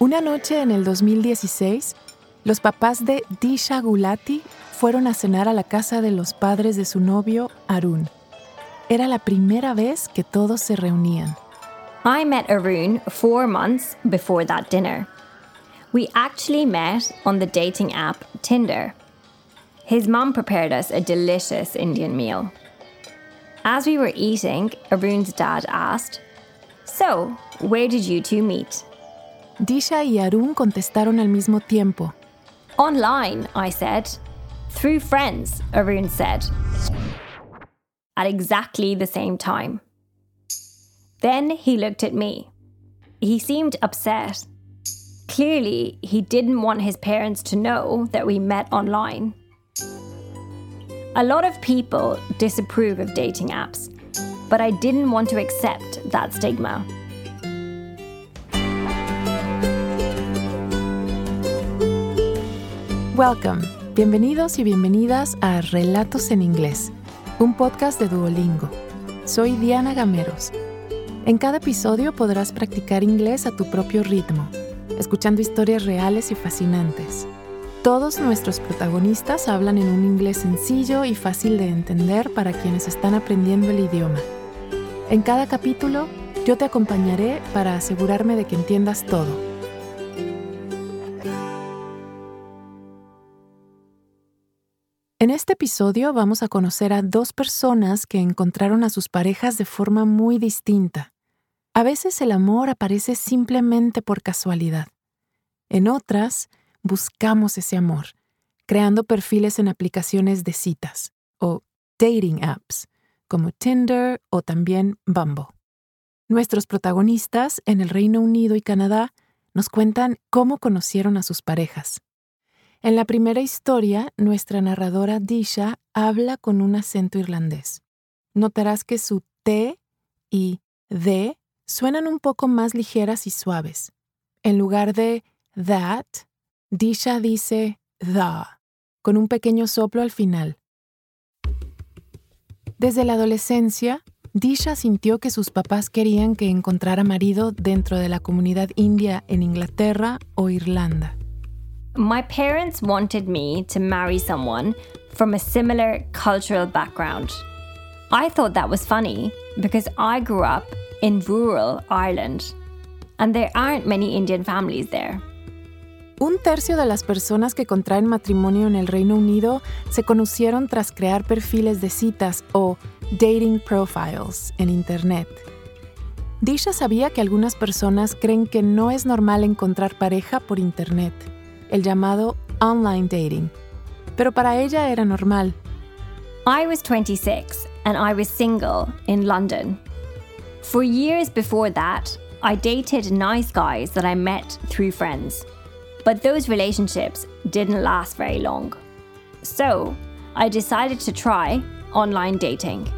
Una noche en el 2016, los papás de Disha Gulati fueron a cenar a la casa de los padres de su novio, Arun. Era la primera vez que todos se reunían. I met Arun four months before that dinner. We actually met on the dating app Tinder. His mom prepared us a delicious Indian meal. As we were eating, Arun's dad asked, So, where did you two meet? Disha y Arun contestaron al mismo tiempo. Online, I said. Through friends, Arun said. At exactly the same time. Then he looked at me. He seemed upset. Clearly, he didn't want his parents to know that we met online. A lot of people disapprove of dating apps, but I didn't want to accept that stigma. Welcome. Bienvenidos y bienvenidas a Relatos en Inglés, un podcast de Duolingo. Soy Diana Gameros. En cada episodio podrás practicar inglés a tu propio ritmo, escuchando historias reales y fascinantes. Todos nuestros protagonistas hablan en un inglés sencillo y fácil de entender para quienes están aprendiendo el idioma. En cada capítulo, yo te acompañaré para asegurarme de que entiendas todo En este episodio vamos a conocer a dos personas que encontraron a sus parejas de forma muy distinta. A veces el amor aparece simplemente por casualidad. En otras, buscamos ese amor, creando perfiles en aplicaciones de citas o dating apps, como Tinder o también Bumble. Nuestros protagonistas en el Reino Unido y Canadá nos cuentan cómo conocieron a sus parejas. En la primera historia, nuestra narradora Disha habla con un acento irlandés. Notarás que su T y D suenan un poco más ligeras y suaves. En lugar de that, Disha dice the, con un pequeño soplo al final. Desde la adolescencia, Disha sintió que sus papás querían que encontrara marido dentro de la comunidad india en Inglaterra o Irlanda. My parents wanted me to marry someone from a similar cultural background. I thought that was funny because I grew up in rural Ireland and there aren't many Indian families there. Un tercio de las personas que contraen matrimonio en el Reino Unido se conocieron tras crear perfiles de citas o dating profiles en Internet. Disha sabía que algunas personas creen que no es normal encontrar pareja por Internet el llamado online dating. Pero para ella era normal. I was 26 and I was single in London. For years before that, I dated nice guys that I met through friends. But those relationships didn't last very long. So, I decided to try online dating.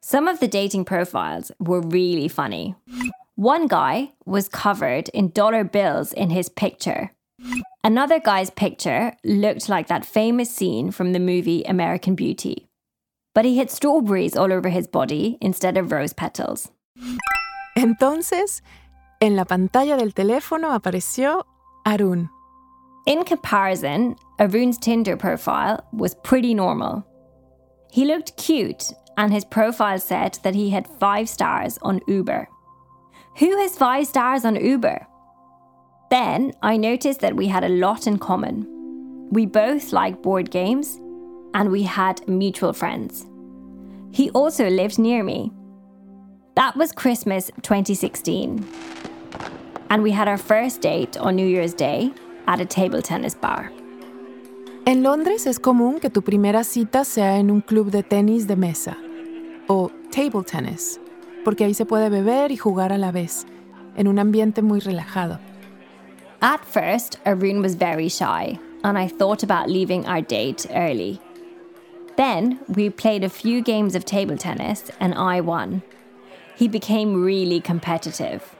Some of the dating profiles were really funny. One guy was covered in dollar bills in his picture. Another guy's picture looked like that famous scene from the movie American Beauty. But he had strawberries all over his body instead of rose petals. Entonces, en la pantalla del teléfono apareció Arun. In comparison, Arun's Tinder profile was pretty normal. He looked cute, and his profile said that he had five stars on Uber. Who has five stars on Uber? Then I noticed that we had a lot in common. We both liked board games and we had mutual friends. He also lived near me. That was Christmas 2016. And we had our first date on New Year's Day at a table tennis bar. En Londres es común que tu primera cita sea en un club de tenis de mesa o table tennis porque ahí se puede beber y jugar a la vez, en un ambiente muy relajado. At first, Arun was very shy, and I thought about leaving our date early. Then we played a few games of table tennis, and I won. He became really competitive.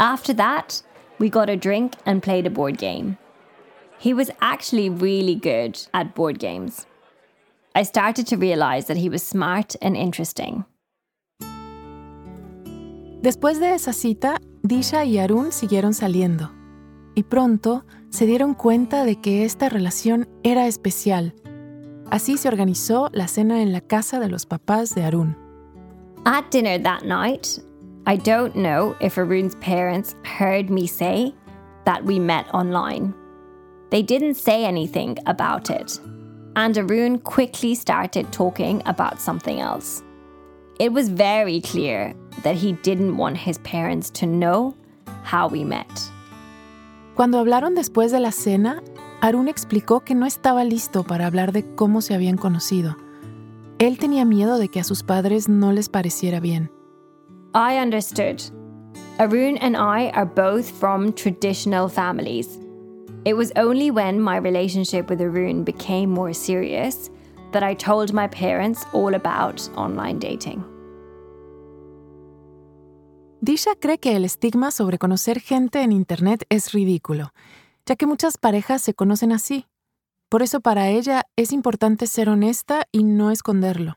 After that, we got a drink and played a board game. He was actually really good at board games. I started to realize that he was smart and interesting. Después de esa cita, Disha y Arun siguieron saliendo. Y pronto se dieron cuenta de que esta relación era especial. Así se organizó la cena en la casa de los papás de Arun. At dinner that night, I don't know if Arun's parents heard me say that we met online. They didn't say anything about it, and Arun quickly started talking about something else. It was very clear that he didn't want his parents to know how we met. Cuando hablaron después de la cena, Arun explicó que no estaba listo para hablar de cómo se habían conocido. Él tenía miedo de que a sus padres no les pareciera bien. I understood. Arun and I are both from traditional families. It was only when my relationship with Arun became more serious that I told my parents all about online dating. Disha cree que el estigma sobre conocer gente en Internet es ridículo, ya que muchas parejas se conocen así. Por eso para ella es importante ser honesta y no esconderlo.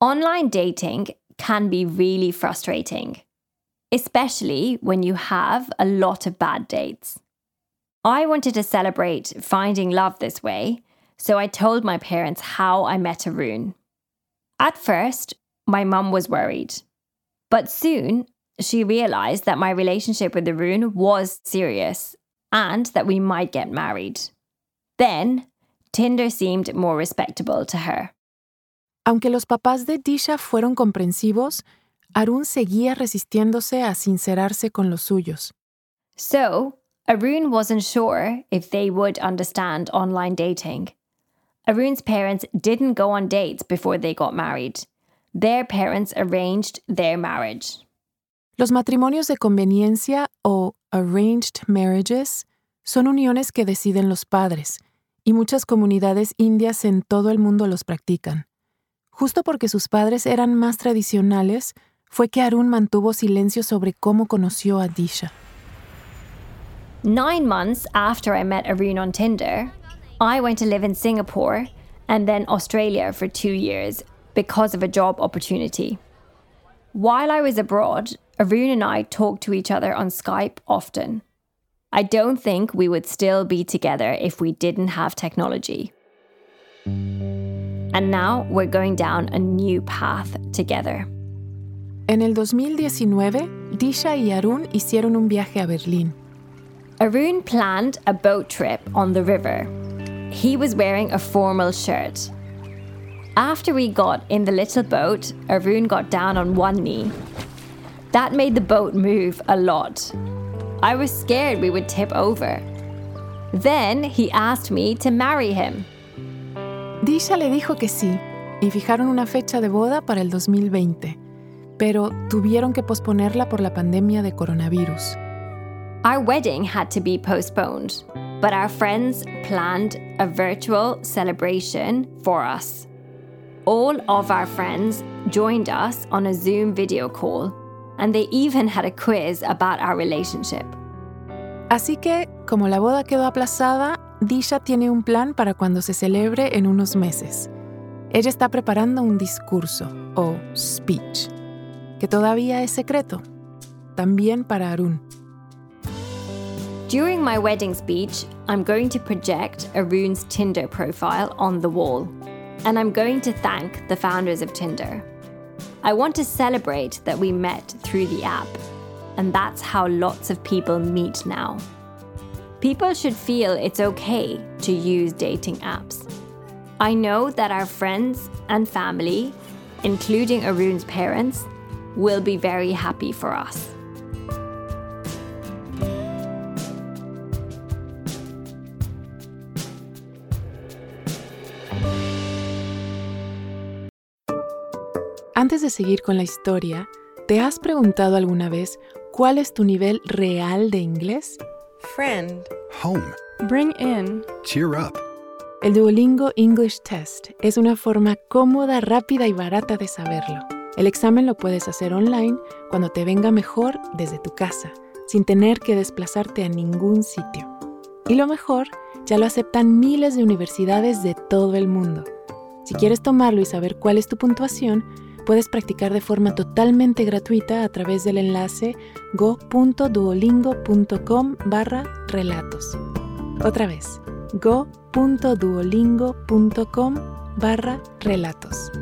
Online dating can be really frustrating, especially when you have a lot of bad dates. I wanted to celebrate finding love this way, so I told my parents how I met Arun. At first, my mum was worried, but soon she realised that my relationship with Arun was serious and that we might get married. Then, Tinder seemed more respectable to her. Aunque los papás de Disha fueron comprensivos, Arun seguía resistiéndose a sincerarse con los suyos. So, Arun wasn't sure if they would understand online dating. Arun's parents didn't go on dates before they got married. Their parents arranged their marriage. Los matrimonios de conveniencia o arranged marriages son uniones que deciden los padres, y muchas comunidades indias en todo el mundo los practican. Justo porque sus padres eran más tradicionales, fue que Arun mantuvo silencio sobre cómo conoció a Disha. Nine months after I met Arun on Tinder, I went to live in Singapore and then Australia for two years because of a job opportunity. While I was abroad, Arun and I talk to each other on Skype often. I don't think we would still be together if we didn't have technology. And now we're going down a new path together. En el 2019, Disha y Arun hicieron un viaje a Berlín. Arun planned a boat trip on the river. He was wearing a formal shirt. After we got in the little boat, Arun got down on one knee. That made the boat move a lot. I was scared we would tip over. Then he asked me to marry him. Disha le dijo que sí y fijaron una fecha de boda para el 2020, pero tuvieron que posponerla por la pandemia de coronavirus. Our wedding had to be postponed, but our friends planned a virtual celebration for us. All of our friends joined us on a Zoom video call, and they even had a quiz about our relationship. Así que, como la boda quedó aplazada, Disha tiene un plan para cuando se celebre en unos meses. Ella está preparando un discurso, o speech, que todavía es secreto, también para Arun. During my wedding speech, I'm going to project Arun's Tinder profile on the wall, and I'm going to thank the founders of Tinder. I want to celebrate that we met through the app, and that's how lots of people meet now. People should feel it's okay to use dating apps. I know that our friends and family, including Arun's parents, will be very happy for us. De seguir con la historia, ¿te has preguntado alguna vez cuál es tu nivel real de inglés? Friend. Home. Bring in. Cheer up. El Duolingo English Test es una forma cómoda, rápida y barata de saberlo. El examen lo puedes hacer online cuando te venga mejor desde tu casa, sin tener que desplazarte a ningún sitio. Y lo mejor, ya lo aceptan miles de universidades de todo el mundo. Si quieres tomarlo y saber cuál es tu puntuación, Puedes practicar de forma totalmente gratuita a través del enlace go.duolingo.com barra relatos. Otra vez, go.duolingo.com barra relatos.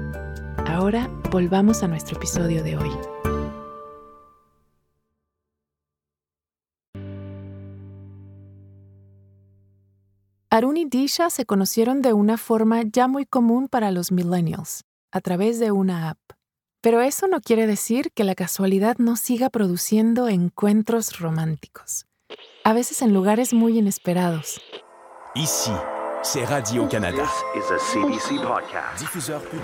Ahora volvamos a nuestro episodio de hoy. Arun y Disha se conocieron de una forma ya muy común para los millennials, a través de una app. Pero eso no quiere decir que la casualidad no siga produciendo encuentros románticos, a veces en lugares muy inesperados. Ici, c'est Radio-Canada. Diffuseur public.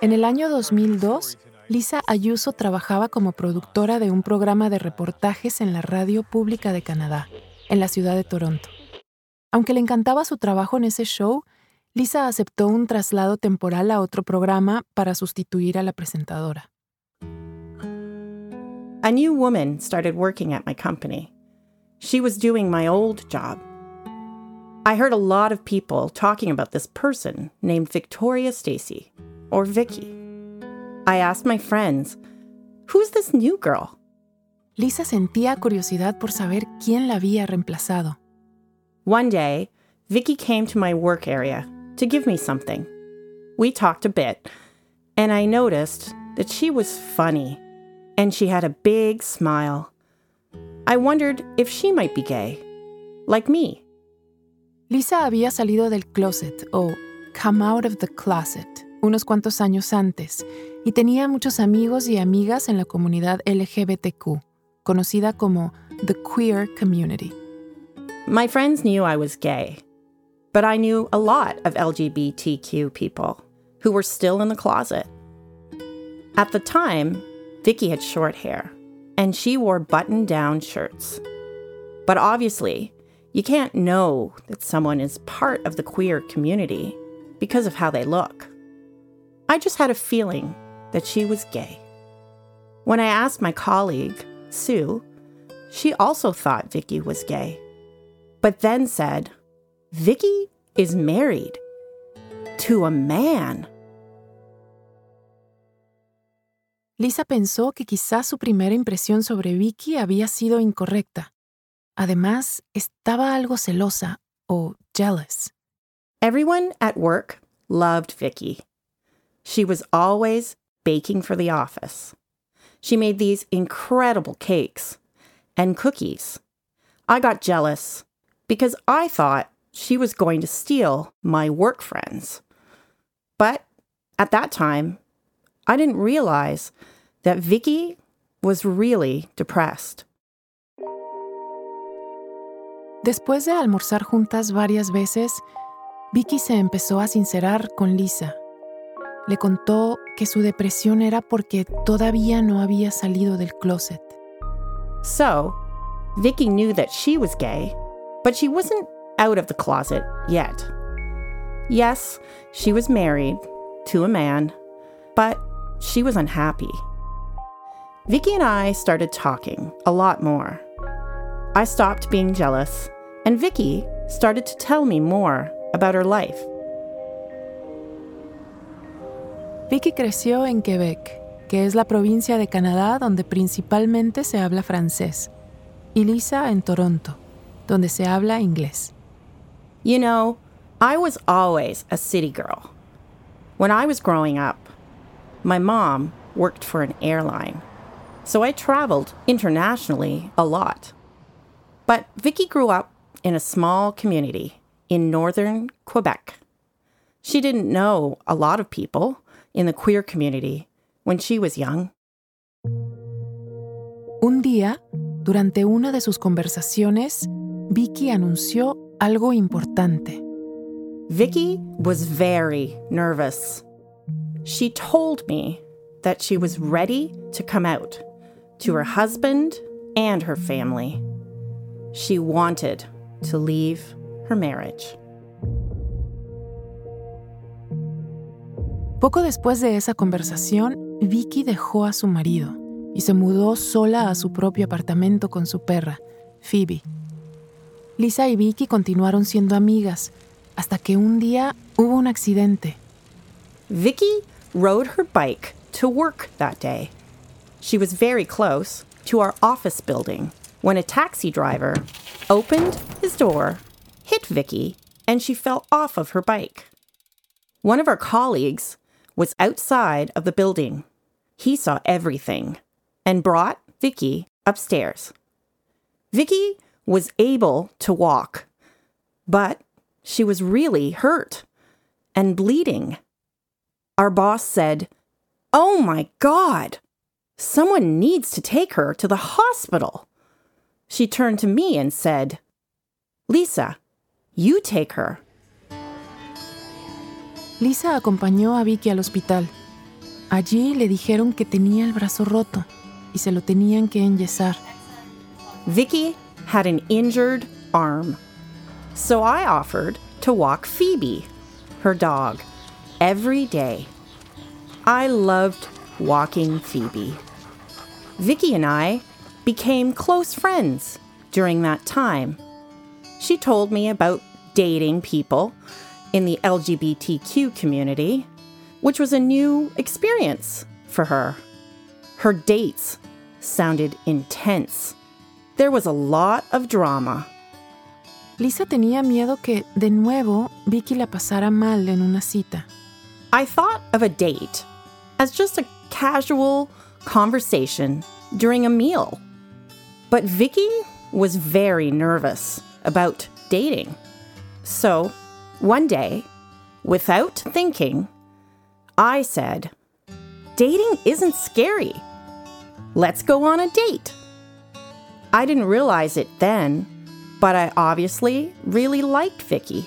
En el año 2002, Lisa Ayuso trabajaba como productora de un programa de reportajes en la radio pública de Canadá, en la ciudad de Toronto. Aunque le encantaba su trabajo en ese show, Lisa aceptó un traslado temporal a otro programa para sustituir a la presentadora. A new woman started working at my company. She was doing my old job. I heard a lot of people talking about this person named Victoria Stacy, or Vicky. I asked my friends, Who's this new girl? Lisa sentía curiosidad por saber quién la había reemplazado. One day, Vicky came to my work area to give me something. We talked a bit, and I noticed that she was funny and she had a big smile. I wondered if she might be gay, like me. Lisa había salido del closet o come out of the closet unos cuantos años antes y tenía muchos amigos y amigas en la comunidad LGBTQ, conocida como the queer community. My friends knew I was gay, but I knew a lot of LGBTQ people who were still in the closet. At the time, Vicky had short hair and she wore button down shirts. But obviously, you can't know that someone is part of the queer community because of how they look. I just had a feeling that she was gay. When I asked my colleague, Sue, she also thought Vicky was gay, but then said, Vicky is married to a man. Lisa pensó que quizás su primera impresión sobre Vicky había sido incorrecta. Además, estaba algo celosa o jealous. Everyone at work loved Vicky. She was always baking for the office. She made these incredible cakes and cookies. I got jealous because I thought she was going to steal my work friends. But at that time, I didn't realize that Vicky was really depressed. Después de almorzar juntas varias veces, Vicky se empezó a sincerar con Lisa. Le contó que su depresión era porque todavía no había salido del closet. So, Vicky knew that she was gay, but she wasn't out of the closet yet. Yes, she was married to a man, but she was unhappy. Vicky and I started talking a lot more. I stopped being jealous, and Vicky started to tell me more about her life. Vicky creció en Quebec, que es la provincia de Canadá donde principalmente se habla francés, y Lisa en Toronto, donde se habla inglés. You know, I was always a city girl. When I was growing up, my mom worked for an airline, so I traveled internationally a lot. But Vicky grew up in a small community in northern Quebec. She didn't know a lot of people in the queer community when she was young. Un día, durante una de sus conversaciones, Vicky anunció algo importante. Vicky was very nervous. She told me that she was ready to come out to her husband and her family. She wanted to leave her marriage. Poco después de esa conversación, Vicky dejó a su marido y se mudó sola a su propio apartamento con su perra, Phoebe. Lisa y Vicky continuaron siendo amigas hasta que un día hubo un accidente. Vicky rode her bike to work that day. She was very close to our office building when a taxi driver opened his door, hit Vicky, and she fell off of her bike. One of our colleagues was outside of the building. He saw everything and brought Vicky upstairs. Vicky was able to walk, but she was really hurt and bleeding. Our boss said, Oh my God, someone needs to take her to the hospital. She turned to me and said, Lisa, you take her. Lisa acompañó a Vicky al hospital. Allí le dijeron que tenía el brazo roto y se lo tenían que enyesar. Vicky had an injured arm. So I offered to walk Phoebe, her dog, every day. I loved walking Phoebe. Vicky and I became close friends during that time. She told me about dating people in the LGBTQ community, which was a new experience for her. Her dates sounded intense. There was a lot of drama. Lisa tenía miedo que, de nuevo, Vicky la pasara mal en una cita. I thought of a date as just a casual conversation during a meal. But Vicky was very nervous about dating. So, one day, without thinking, I said, Dating isn't scary. Let's go on a date. I didn't realize it then, but I obviously really liked Vicky.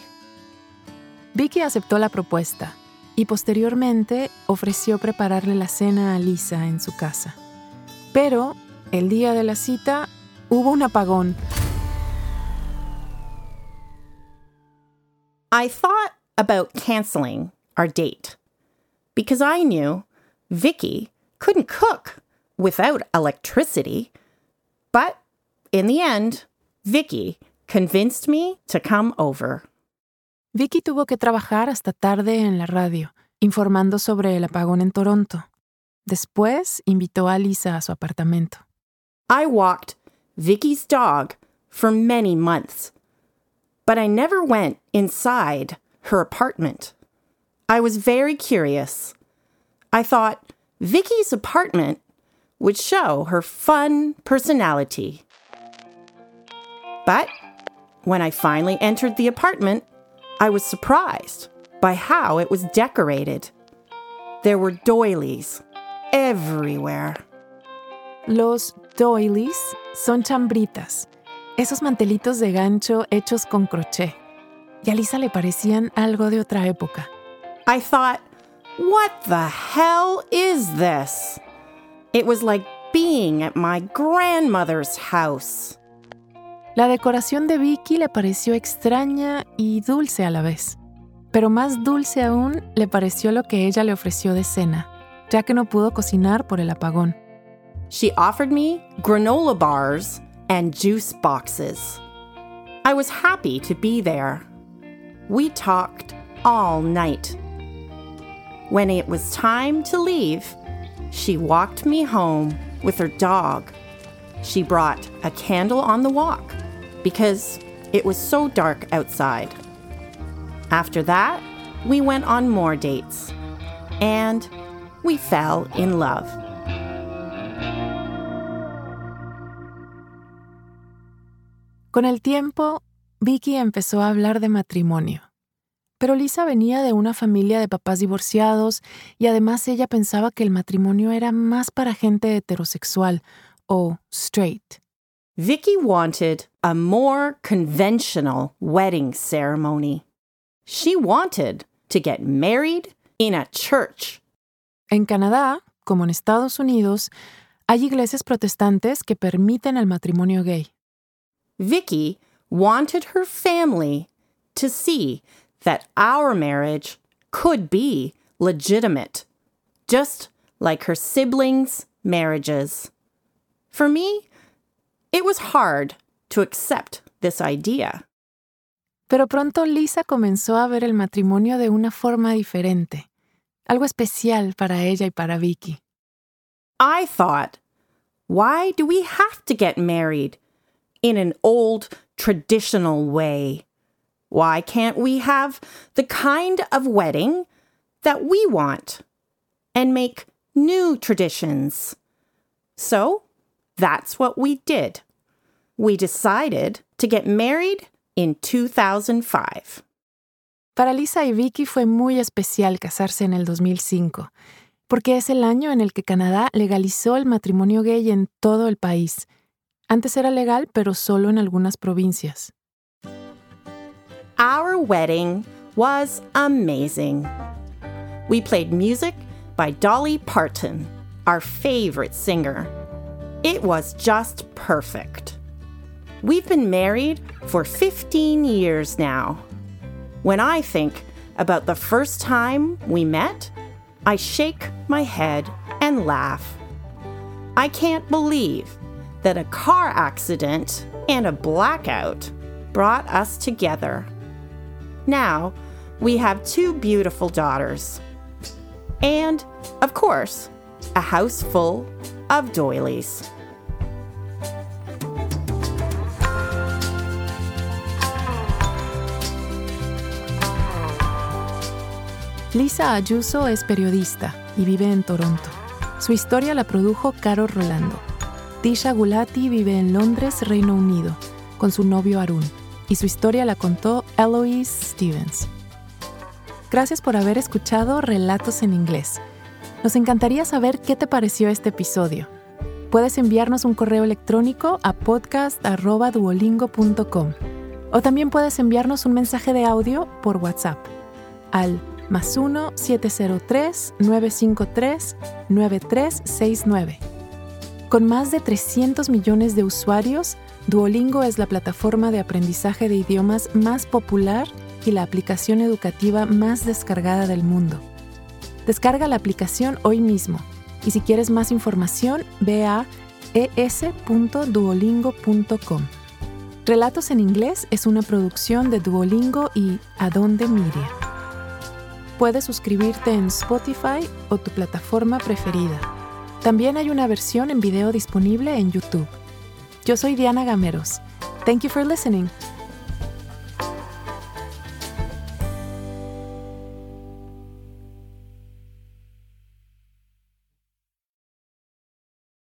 Vicky aceptó la propuesta y posteriormente ofreció prepararle la cena a Lisa en su casa. Pero el día de la cita hubo un apagón. I thought about canceling our date because I knew Vicky couldn't cook without electricity. But in the end, Vicky convinced me to come over. Vicky tuvo que trabajar hasta tarde en la radio, informando sobre el apagón en Toronto. Después invitó a Lisa a su apartamento. I walked Vicky's dog for many months, but I never went inside her apartment. I was very curious. I thought Vicky's apartment would show her fun personality. But when I finally entered the apartment, I was surprised by how it was decorated. There were doilies everywhere. Los doilies son chambritas, esos mantelitos de gancho hechos con crochet. Y a Lisa le parecían algo de otra época. I thought, what the hell is this? It was like being at my grandmother's house. La decoración de Vicky le pareció extraña y dulce a la vez. Pero más dulce aún le pareció lo que ella le ofreció de cena, ya que no pudo cocinar por el apagón. She offered me granola bars and juice boxes. I was happy to be there. We talked all night. When it was time to leave, she walked me home with her dog. She brought a candle on the walk because it was so dark outside. After that, we went on more dates and we fell in love. Con el tiempo, Vicky empezó a hablar de matrimonio. Pero Lisa venía de una familia de papás divorciados y además ella pensaba que el matrimonio era más para gente heterosexual o straight. Vicky wanted a more conventional wedding ceremony. She wanted to get married in a church. En Canadá, como en Estados Unidos, hay iglesias protestantes que permiten el matrimonio gay. Vicky wanted her family to see that our marriage could be legitimate, just like her siblings' marriages. For me, it was hard to accept this idea. Pero pronto Lisa comenzó a ver el matrimonio de una forma diferente. algo especial para ella y para Vicky. I thought, why do we have to get married in an old, traditional way? Why can't we have the kind of wedding that we want and make new traditions? So that's what we did. We decided to get married in 2005. Para Lisa y Vicky fue muy especial casarse en el 2005, porque es el año en el que Canadá legalizó el matrimonio gay en todo el país. Antes era legal, pero solo en algunas provincias. Our wedding was amazing. We played music by Dolly Parton, our favorite singer. It was just perfect. We've been married for 15 years now. When I think about the first time we met, I shake my head and laugh. I can't believe that a car accident and a blackout brought us together. Now, we have two beautiful daughters. And, of course, a house full of doilies. Lisa Ayuso es periodista y vive en Toronto. Su historia la produjo Caro Rolando. Tisha Gulati vive en Londres, Reino Unido, con su novio Arun, y su historia la contó Eloise Stevens. Gracias por haber escuchado Relatos en Inglés. Nos encantaría saber qué te pareció este episodio. Puedes enviarnos un correo electrónico a podcast.duolingo.com o también puedes enviarnos un mensaje de audio por WhatsApp al más 1-703-953-9369. Con más de 300 millones de usuarios, Duolingo es la plataforma de aprendizaje de idiomas más popular y la aplicación educativa más descargada del mundo. Descarga la aplicación hoy mismo y si quieres más información, ve a es.duolingo.com. Relatos en inglés es una producción de Duolingo y Adonde Media. Puedes suscribirte en Spotify o tu plataforma preferida. También hay una versión en video disponible en YouTube. Yo soy Diana Gameros. Thank you for listening.